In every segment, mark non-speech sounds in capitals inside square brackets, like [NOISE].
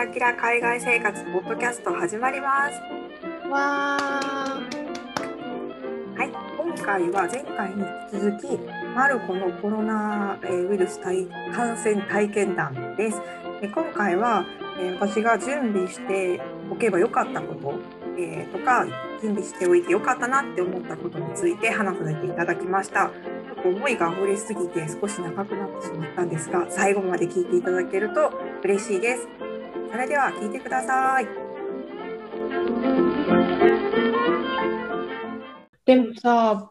ラキラ海外生活ポッドキャスト始まります。わーはい、今回は前回に引き続きマルコのコロナウイルス体感染体験談です。で今回は、私が準備しておけばよかったこと、えとか準備しておいてよかったなって思ったことについて話させていただきました。ちょっと思いが溢れすぎて少し長くなってしまったんですが最後まで聞いていただけると嬉しいです。それでは聞いてください。でもさ、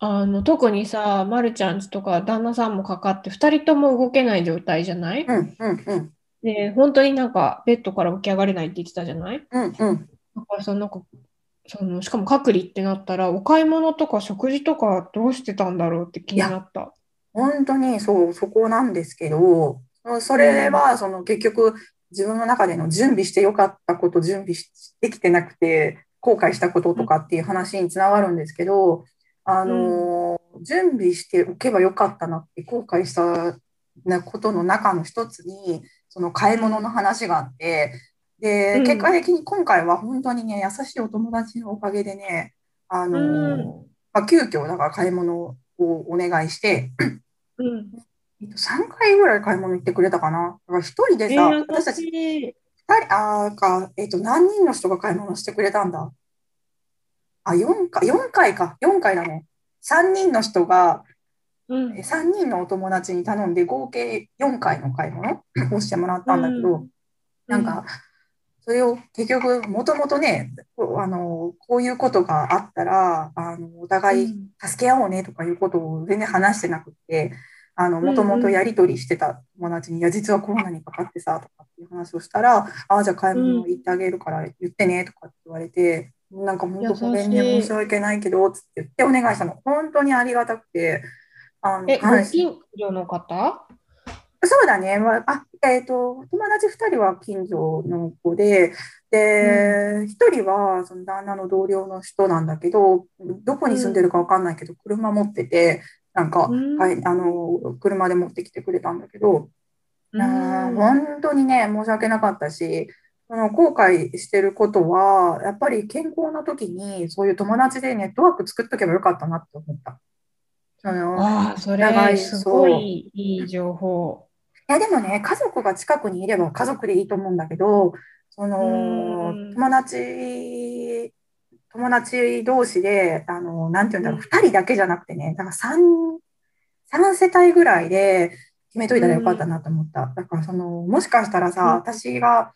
あの特にさ、まるちゃんちとか旦那さんもかかって、2人とも動けない状態じゃない？うんうんうんで、本当になんかベッドから起き上がれないって言ってたじゃない？うんうん。だからさ、なんか、そのしかも隔離ってなったら、お買い物とか食事とかどうしてたんだろうって気になった。本当にそうそこなんですけどそれはその結局自分の中での準備してよかったこと準備しできてなくて後悔したこととかっていう話につながるんですけどあの準備しておけばよかったなって後悔したなことの中の一つにその買い物の話があってでうん。結果的に今回は本当にね優しいお友達のおかげでねあのうん。まあ、急遽だから買い物をお願いしてうん。えっと、3回ぐらい買い物行ってくれたかな。だから一人でえさ、ー、私たち優しい。二人、あーか、えっと、何人の人が買い物してくれたんだ？あ、4回、4回か、4回だね。3人の人が、うんえ3人のお友達に頼んで合計4回の買い物 [COUGHS] をしてもらったんだけど、うんなんか、それを結局、もともとね、あの、こういうことがあったら、あの、お互い助け合おうねとかいうことを全然話してなくって、あの、もともとやり取りしてた友達に、いや、実はコロナにかかってさ、とかっていう話をしたら、ああ、じゃあ買い物行ってあげるから言ってね、とかって言われて、なんか本当ごめんね、申し訳ないけど、つって言ってお願いしたの。本当にありがたくて、あの、え、ご近所の方？そうだね。まあ、あえっと、友達2人は近所の子で、で、1人はその旦那の同僚の人なんだけど、どこに住んでるかわかんないけど、車持ってて、なんか、うんはい、あの、車で持ってきてくれたんだけど、うん本当にね、申し訳なかったし、その後悔してることは、やっぱり健康な時に、そういう友達でネットワーク作っとけばよかったなって思った。そのああ、それすごいいい情報。いやでもね、家族が近くにいれば家族でいいと思うんだけど、そのうん友達、友達同士で、あの、なんていうんだろう、うん。2人だけじゃなくてね、だから3、三世帯ぐらいで決めといたらよかったなと思った。だからその、もしかしたらさ、うん。私が、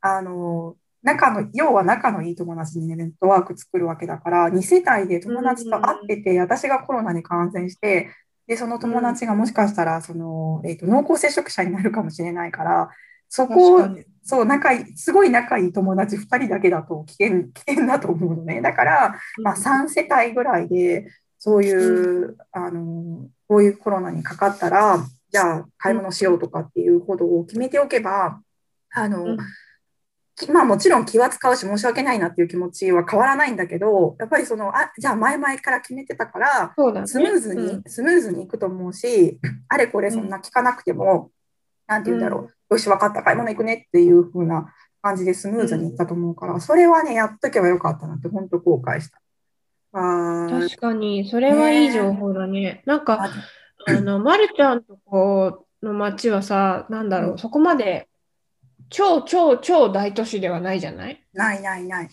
あの、仲の、要は仲のいい友達にね、ネットワーク作るわけだから、2世帯で友達と会ってて、私がコロナに感染して、で、その友達がもしかしたら、その、えっと、濃厚接触者になるかもしれないから、そこを。そう、仲いい、すごい仲いい友達2人だけだと危険、[LAUGHS] 危険だと思うのね。だから、まあ、3世帯ぐらいで、そういう、あの、こういうコロナにかかったら、じゃあ買い物しようとかっていうことを決めておけば、あの、うん。きまあもちろん気は使うし申し訳ないなっていう気持ちは変わらないんだけど、やっぱりその、あ、じゃあ前々から決めてたから。スムーズに、うん。スムーズにいくと思うし、あれこれそんな聞かなくても、なんて言うんだろう、よし、分かった、買い物行くねっていう風な感じでスムーズにいったと思うから、それはね、やっとけばよかったなって、本当後悔した。あー確かに、それはいい情報だね。なんか、ああの、[CLEARS THROAT] まるちゃんとこの町はさ、なんだろうんう、そこまで超超超大都市ではないじゃない？ないないない。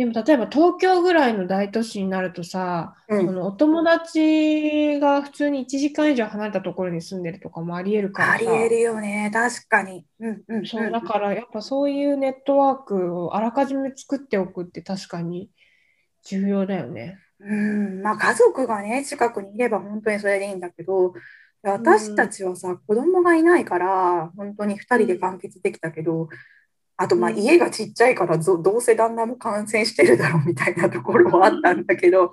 でも例えば東京ぐらいの大都市になるとさ、うん。そのお友達が普通に1時間以上離れたところに住んでるとかもありえるからさ、ありえるよね、確かに。うんうんそうだからやっぱそういうネットワークをあらかじめ作っておくって確かに重要だよね。うん、まあ家族がね、近くにいれば本当にそれでいいんだけど、私たちはさ、子供がいないから、本当に2人で完結できたけど、あとまあうん家がちっちゃいからどどうせ旦那も感染してるだろうみたいなところはあったんだけど、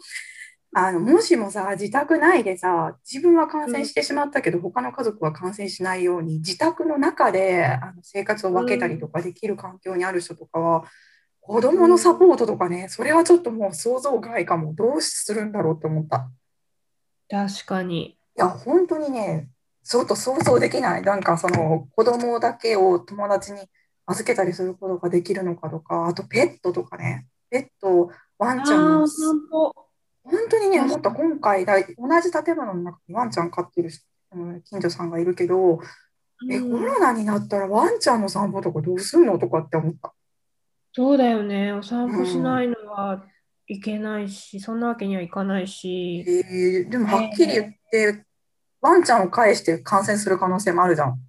あのもしもさ、自宅内でさ、自分は感染してしまったけど、他の家族は感染しないように、自宅の中であの生活を分けたりとかできる環境にある人とかは、子供のサポートとかね、それはちょっともう想像外かも。どうするんだろうって思った。確かに。いや、本当にね、ちょっと想像できない。なんかその子供だけを友達に預けたりすることができるのかとか、あとペットとかね、ペット、ワンちゃん。本当にね、確思った、今回だ、同じ建物の中にワンちゃん飼ってる近所さんがいるけど、え、コうんロナになったらワンちゃんの散歩とかどうすんのとかって思った。そうだよね。お散歩しないのはいけないし、そんなわけにはいかないし。えーでもはっきり言って、ワンちゃんを介して感染する可能性もあるじゃん。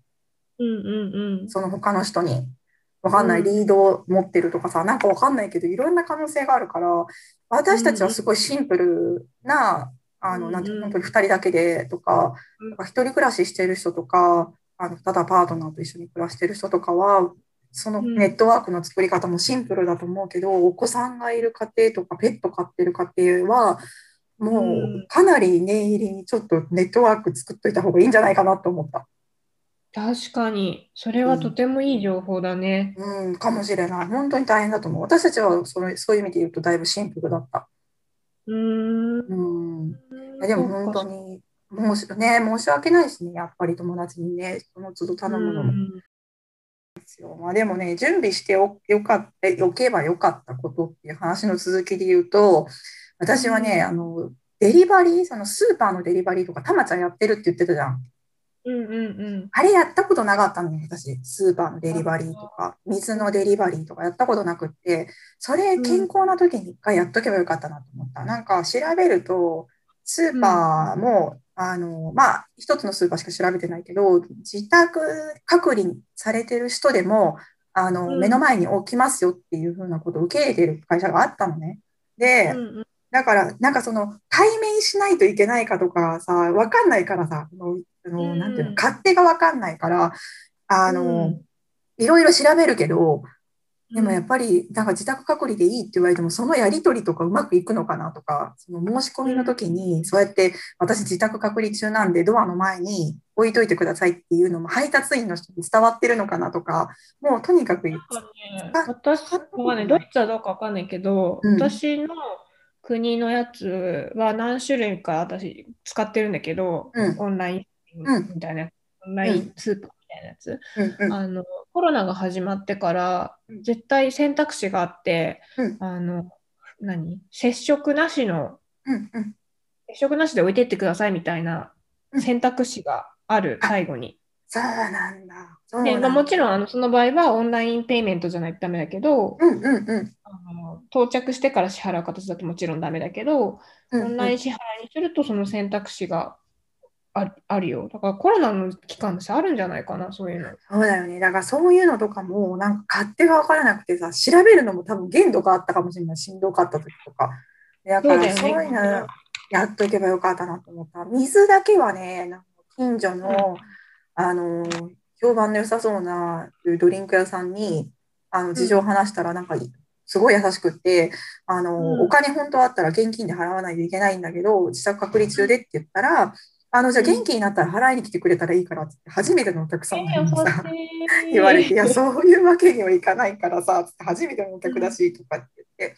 うんうんうん。その他の人に。わかんない、うん。リードを持ってるとかさ、なんかわかんないけど、いろんな可能性があるから、私たちはすごいシンプルな、あの、なんて本当に2人だけでとか、うん。なんか一人暮らししてる人とか、あの、ただパートナーと一緒に暮らしてる人とかは、そのうん。ネットワークの作り方もシンプルだと思うけど、お子さんがいる家庭とか、ペット飼ってる家庭は、もううん。かなり念入りにちょっとネットワーク作っといた方がいいんじゃないかなと思った。確かに、それはとてもいい情報だね。うん、かもしれない。本当に大変だと思う。私たちはそのそういう意味で言うとだいぶシンプルだった。うーん。うん。でも本当に申し,、ね、申し訳ないしね、やっぱり友達にね、その都度頼むのもうんですよ。まあ、でもね、準備しておよかった、おけばよかったことっていう話の続きで言うと、私はね、あの、デリバリー、そのスーパーのデリバリーとか、たまちゃんやってるって言ってたじゃん。うんうんうん。あれやったことなかったのよ、私。スーパーのデリバリーとか、水のデリバリーとかやったことなくって、それ健康な時に一回やっとけばよかったなと思った。なんか調べると、スーパーも、あの、まあ、一つのスーパーしか調べてないけど、自宅隔離されてる人でも、あの、うん目の前に置きますよっていうふうなことを受け入れてる会社があったのね。で、うんうんだから、なんかその、対面しないといけないかとかさ、わかんないからさ、あの、あのうん。なんていうの、勝手がわかんないから、あの、うん。いろいろ調べるけど、でもやっり、ぱり、なんか自宅隔離でいいって言われても、そのやり取りとかうまくいくのかなとか、その申し込みの時に、そうやって、私自宅隔離中なんで、ドアの前に置いといてくださいっていうのも、配達員の人に伝わってるのかなとか、もうとにかく、なんかね私はね、ドイツはどうかわかんないけど、うん。私の国のやつは何種類か私使ってるんだけど、うん。オンラインうん。みたいな、オンラインスーパーみたいなやつ、うんうん、あのコロナが始まってからうん。絶対選択肢があって、うん。あの何？接触なしのうん、うん。接触なしで置いてってくださいみたいなうん。選択肢がある、最後に。そうなんだ。でもちろんあのその場合はオンラインペイメントじゃないとダメだけど、うんうんうん。あの到着してから支払う形だともちろんダメだけど、うんオンライン支払いにするとその選択肢がああるよ。だからコロナの期間ってあるんじゃないかな、そういうの。そうだよね。だからそういうのとかも、なんか勝手が分からなくてさ、調べるのも多分限度があったかもしれない。しんどかった時とか。だからそういうのやっとけばよかったなと思った。水だけはね、なんか近所の、あの、評判の良さそうなドリンク屋さんに、あの、事情を話したら、なんか、すごい優しくって、あの、うん。お金本当あったら現金で払わないといけないんだけど、自宅隔離中でって言ったら、あの、じゃあ元気になったら払いに来てくれたらいいからって初めてのお客様にさ、い。[LAUGHS] 言われて、いや、そういうわけにはいかないからさ、つって初めてのお客だし、とかって言って。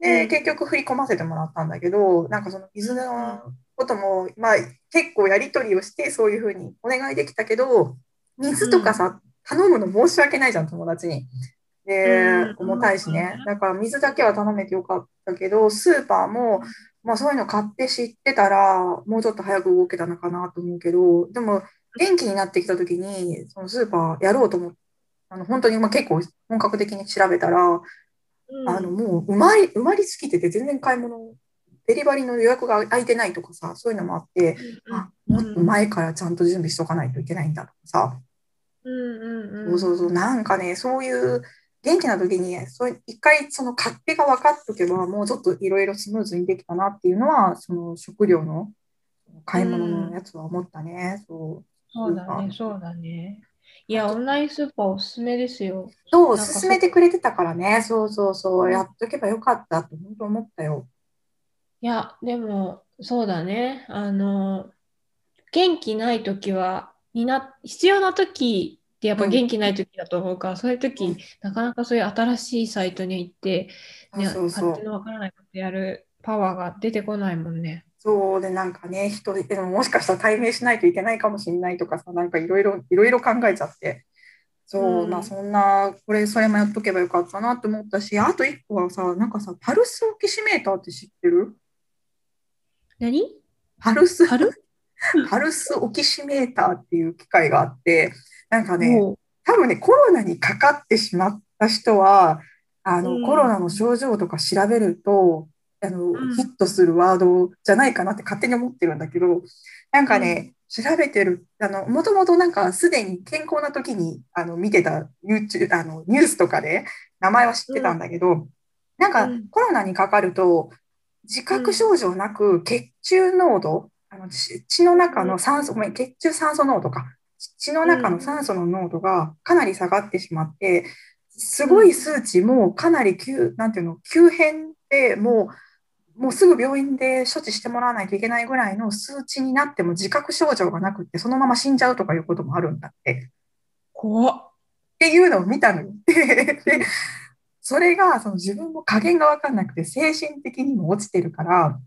で、うん。結局振り込ませてもらったんだけど、なんかその水のことも、まあ結構やり取りをして、そういうふうにお願いできたけど、水とかさ、頼むの申し訳ないじゃん、友達に。でうん、重たいしね。だから水だけは頼めてよかったけど、スーパーも、まあそういうの買って知ってたら、もうちょっと早く動けたのかなと思うけど、でも元気になってきた時に、そのスーパーやろうと思って、あの本当にまあ結構本格的に調べたら、うん。あのもう埋まり、埋まりすぎてて全然買い物、デリバリーの予約が空いてないとかさ、そういうのもあって、あ、もっと前からちゃんと準備しとかないといけないんだとかさ、うんうんうん。そうそうそう、なんかね、そういう元気な時に、そう一回その勝手が分かっとけば、もうちょっといろいろスムーズにできたなっていうのは、その食料の買い物のやつは思ったね。そう。そうだね、そうだね。いや、オンラインスーパーおすすめですよ。そう、勧めてくれてたからね。そうそうそう、やっとけばよかったと本当思ったよ。いや、でも、そうだね。あの、元気ないときは、にな、必要なときってやっぱ元気ないときだと思うから、そういうとき、うん。なかなかそういう新しいサイトに行って、ね、そうそう。勝手のわからないことやるパワーが出てこないもんね。そうで、なんかね、人で、でももしかしたら対面しないといけないかもしれないとかさ、なんかいろいろ、いろいろ考えちゃって。そう、うん。まあそんな、これ、それもやっとけばよかったなって思ったし、あと一個はさ、なんかさ、パルスオキシメーターって知ってる？何？パルス、春パルスオキシメーターっていう機械があって、なんかね、多分ね、コロナにかかってしまった人は、あの、うん。コロナの症状とか調べると、あの、ん。ヒットするワードじゃないかなって勝手に思ってるんだけど、なんかね、調べてる、あの、もともとなんかすでに健康な時に、あの、見てた YouTube、あの、ニュースとかで名前は知ってたんだけど、なんかうん。コロナにかかると、自覚症状なく血中濃度、あの血血の中の酸素、ごめん、血中酸素濃度か。血の中の酸素の濃度がかなり下がってしまって、すごい数値もかなり急、なんていうの、急変でもう、もうすぐ病院で処置してもらわないといけないぐらいの数値になっても自覚症状がなくって、そのまま死んじゃうとかいうこともあるんだって。怖っ。っていうのを見たのよ。[LAUGHS] でそれがその自分も加減が分かんなくて精神的にも落ちてるから、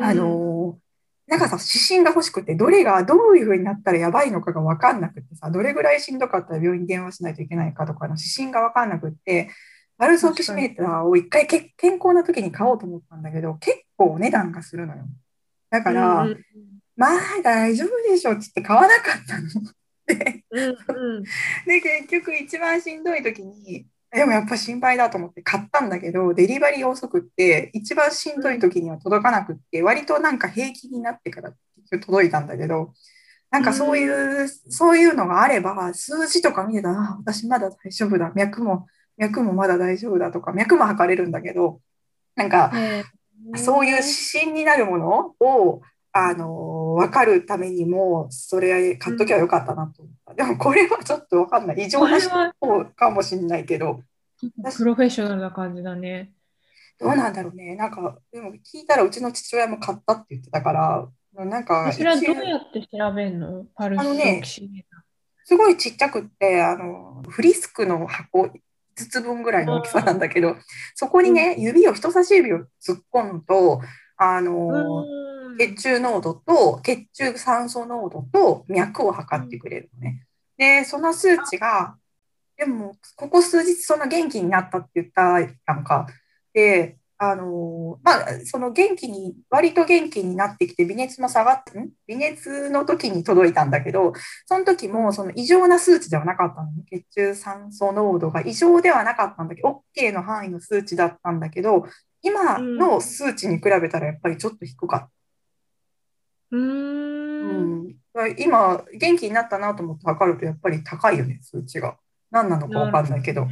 あのなんかさ指針が欲しくてどれがどういうふうになったらやばいのかが分かんなくてさどれぐらいしんどかったら病院に電話しないといけないかとかの指針が分かんなくってパルスオキシメーターを一回け健康な時に買おうと思ったんだけど結構お値段がするのよ。だから、うんまあ大丈夫でしょって言って買わなかったの。[LAUGHS] でうんうんで、結局一番しんどい時に、でもやっぱ心配だと思って買ったんだけど、デリバリー遅くって、一番しんどい時には届かなくって、割となんか平気になってから届いたんだけど、なんかそういう、そういうのがあれば、数字とか見てたら、あ私まだ大丈夫だ、脈も、脈もまだ大丈夫だとか、脈も測れるんだけど、なんか、そういう指針になるものを、あの、分かるためにも、それ買っときゃよかったなと思った。でもこれはちょっと分かんない。異常なこれは方かもしれないけど、プロフェッショナルな感じだね。どうなんだろうね。なんか、でも聞いたらうちの父親も買ったって言ってたから、なんか、それはどうやって調べるの？パルスオキシメータすごいちっちゃくって、あの、フリスクの箱5つ分ぐらいの大きさなんだけど、そこにね、指を、人差し指を突っ込むと、あーの、うん血中濃度と血中酸素濃度と脈を測ってくれるのね。で、その数値が、でも、ここ数日そんな元気になったって言ったやんか。で、あのまあ、その元気に、割と元気になってきて、微熱も下がって、ん？微熱の時に届いたんだけど、その時もその異常な数値ではなかったのね。血中酸素濃度が異常ではなかったんだけど、OK の範囲の数値だったんだけど、今の数値に比べたらやっぱりちょっと低かった。うーんうん、今、元気になったなと思って測ると、やっぱり高いよね、数値が。何なのか分かんないけど。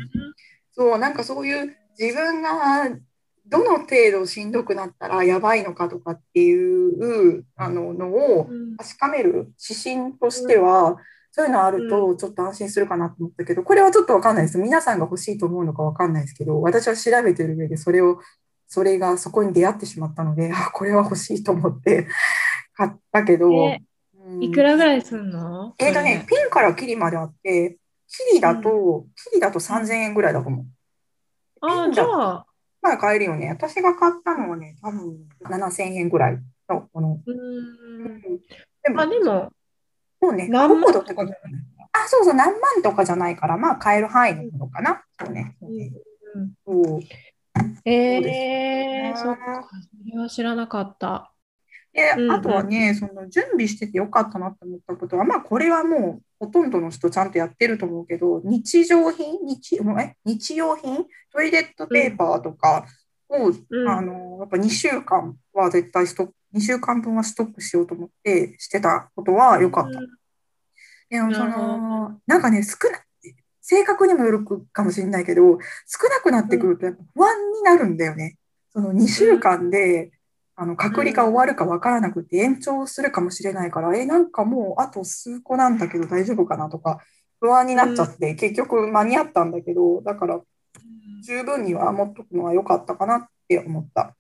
そう、なんかそういう自分がどの程度しんどくなったらやばいのかとかっていうあののをうん確かめる指針としては、そういうのあるとちょっと安心するかなと思ったけど、これはちょっと分かんないです。皆さんが欲しいと思うのか分かんないですけど、私は調べてる上でそれを、それがそこに出会ってしまったので、あ、これは欲しいと思って買ったけど、えうん。いくらぐらいすんの？えーとね、ピンからキリまであって、キリだと、キリだと3000円ぐらいだと思う。ああ、じゃあ、まあ買えるよね。私が買ったのはね、多分7000円ぐらいの、この。うん。ん。でも、あ、でも、そうね、何万？とじゃない。あ、そうそう、何万とかじゃないから、まあ買える範囲のものかな。そうね。そうん。そう。えですえね。そっか、それは知らなかった。で、うんうん。あとはね、その準備しててよかったなって思ったことは、まあこれはもうほとんどの人ちゃんとやってると思うけど、日常品、日え？日用品、トイレットペーパーとかを、うん。あのやっぱ2週間は絶対ストック、2週間分はストックしようと思ってしてたことは良かった。でもその、なんかね、少な、性格にもよるかもしれないけど、少なくなってくるとやっぱ不安になるんだよね。その2週間で、あの隔離が終わるか分からなくて延長するかもしれないから、え、なんかもうあと数個なんだけど大丈夫かなとか不安になっちゃって、結局間に合ったんだけど、だから十分には持っとくのは良かったかなって思った。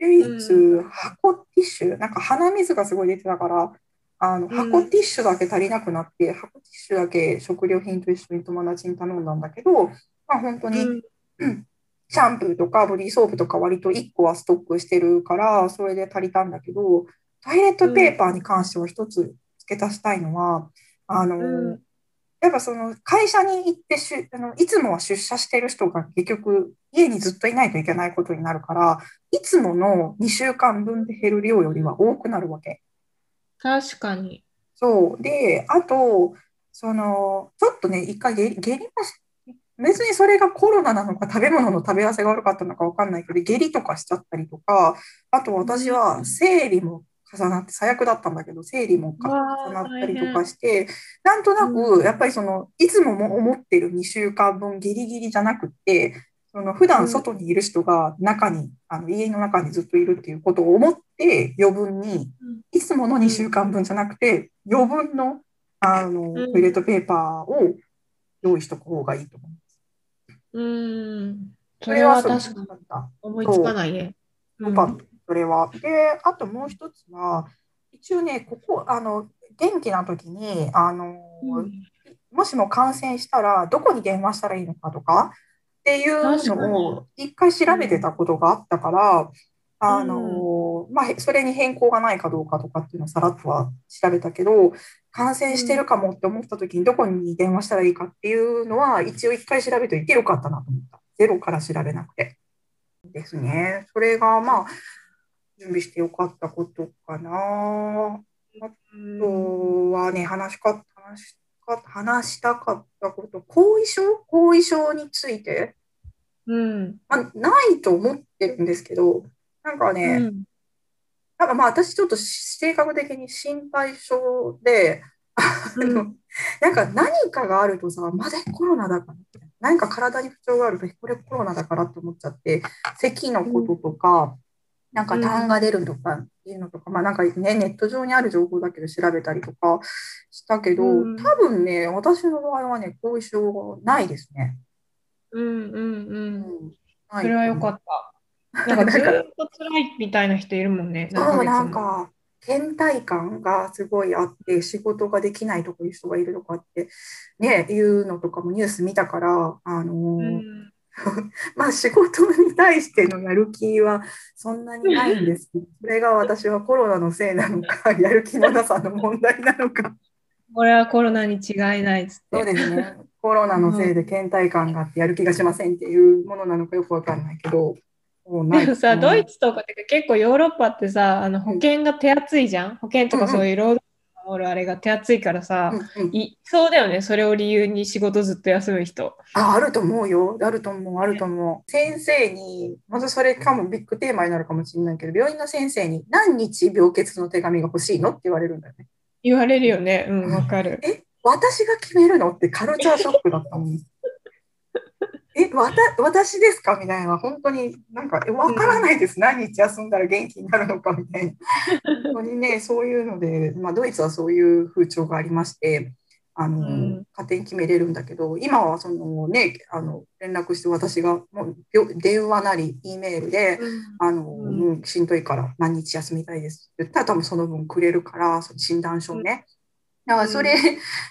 唯一う箱ティッシュ、なんか鼻水がすごい出てたから、あのん。箱ティッシュだけ足りなくなって、箱ティッシュだけ食料品と一緒に友達に頼んだんだけど、まあ、本当に、うんシャンプーとかボディーソープとか割と1個はストックしてるから、それで足りたんだけど、トイレットペーパーに関しては一つ付け足したいのは、あの、うんやっぱその会社に行ってしゅあのいつもは出社してる人が結局家にずっといないといけないことになるからいつもの2週間分で減る量よりは多くなるわけ。確かに。そうであとそのちょっとね一回下痢下痢もし別にそれがコロナなのか食べ物の食べ合わせが悪かったのか分かんないけど下痢とかしちゃったりとかあと私は生理も重なって最悪だったんだけど生理も重なったりとかしてなんとなくやっぱりそのいつもも思ってる2週間分ギリギリじゃなくってその普段外にいる人が中にあの家の中にずっといるっていうことを思って余分にうん。いつもの2週間分じゃなくて余分のあのうん。トイレットペーパーを用意しとく方がいいと思う。うん。それは確かに。思いつかないね。よかった、それは。で、あともう一つは、一応ね、ここ、あの、元気な時に、あの、うんもしも感染したら、どこに電話したらいいのかとかっていうのを一回調べてたことがあったから、あの、まあ、へそれに変更がないかどうかとかっていうのをさらっとは調べたけど、感染してるかもって思った時にどこに電話したらいいかっていうのは一応一回調べておいてよかったなと思った。ゼロから調べなくて。ですね。それがまあ、準備してよかったことかな。あとはね、話しか話しか話したかったこと、後遺症？後遺症について、うん。まあ、ないと思ってるんですけど、なんかね、うんなんかまあ私ちょっと性格的に心配性で、なんか何かがあるとさ、まだコロナだから何か体に不調があると、これコロナだからって思っちゃって、咳のこととか、なんか痰が出るとかっていうのとか、まあなんかね、ネット上にある情報だけど調べたりとかしたけど、うん多分ね、私の場合はね、後遺症ないですね。うんうんう。うんそれはよかった。なんかずーっと辛いみたいな人いるもんね。そう、なんか、倦怠感がすごいあって、仕事ができないとかいう人がいるとかって、ね、いうのとかもニュース見たから、あのーうん [LAUGHS] まあ仕事に対してのやる気はそんなにないんですけど、[LAUGHS] それが私はコロナのせいなのか、やる気のなさの問題なのか。これはコロナに違いないっつそうって。ですね。コロナのせいで倦怠感があってやる気がしませんっていうものなのかよくわかんないけど、でもさ、ドイツとかってか結構ヨーロッパってさ、あの保険が手厚いじゃん？保険とかそういう労働者を守るあれが手厚いからさ、うんうんいそうだよね。それを理由に仕事ずっと休む人。あ、あると思うよ。あると思う、あると思う。先生に、まずそれかもビッグテーマになるかもしれないけど、病院の先生に何日病欠の手紙が欲しいのって言われるんだよね。言われるよね。うん、わかる。え、私が決めるのってカルチャーショックだったもん。え、わた、私ですか？みたいな、本当になんか、えわからないです。何日休んだら元気になるのかみたいな。本当にね、そういうので、まあ、ドイツはそういう風潮がありまして、あの、うん。勝手に決めれるんだけど、今はそのね、あの、連絡して私がもう病電話なり、E メールで、あの、うん。うんしんどいから何日休みたいですって言ったら多分その分くれるから、その診断書をね。だからそれ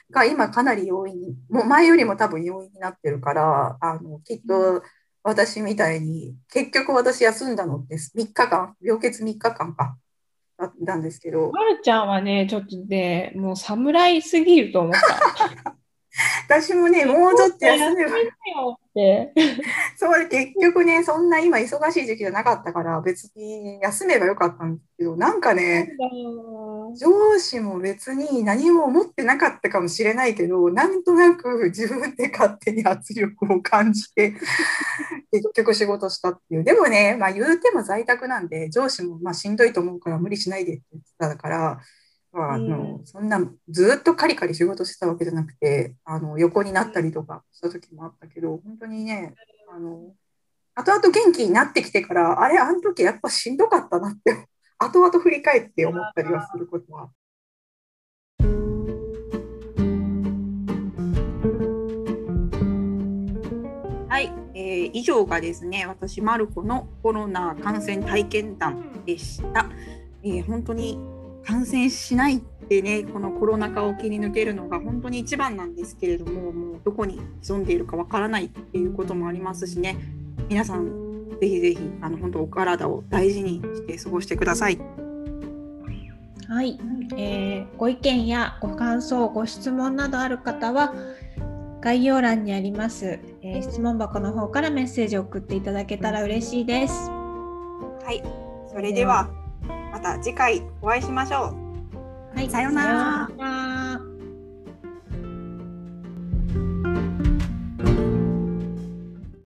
が今かなり容易に、もう前よりも多分容易になってるから、あの、きっと私みたいに、結局私休んだのって3日間、病欠3日間か、だったんですけど、まるちゃんはね、ちょっとね、もう侍すぎると思った。[LAUGHS] 私もね、もうちょっと休めば、よって。[LAUGHS] そう、結局ね、そんな今忙しい時期じゃなかったから、別に休めばよかったんですけど、なんかね、上司も別に何も思ってなかったかもしれないけど、なんとなく自分で勝手に圧力を感じて、[LAUGHS] 結局仕事したっていう。でもね、まあ言うても在宅なんで、上司もまあしんどいと思うから無理しないでって言ってたから、まあ、あのそんなずっとカリカリ仕事してたわけじゃなくて、あの横になったりとかした時もあったけど、本当にね、あの後々元気になってきてから、あれ、あの時やっぱしんどかったなって、[LAUGHS] 後々振り返って思ったりはすることは。はい、えー以上がですね、私、マルコのコロナ感染体験談でした。えー本当に感染しないってねこのコロナ禍を切り抜けるのが本当に一番なんですけれどももうどこに潜んでいるかわからないっていうこともありますしね皆さんぜひぜひあの本当お体を大事にして過ごしてください。はい、えー、ご意見やご感想ご質問などある方は概要欄にあります、えー、質問箱の方からメッセージを送っていただけたら嬉しいです。はい、それでは、また次回お会いしましょう。はい、さようなら。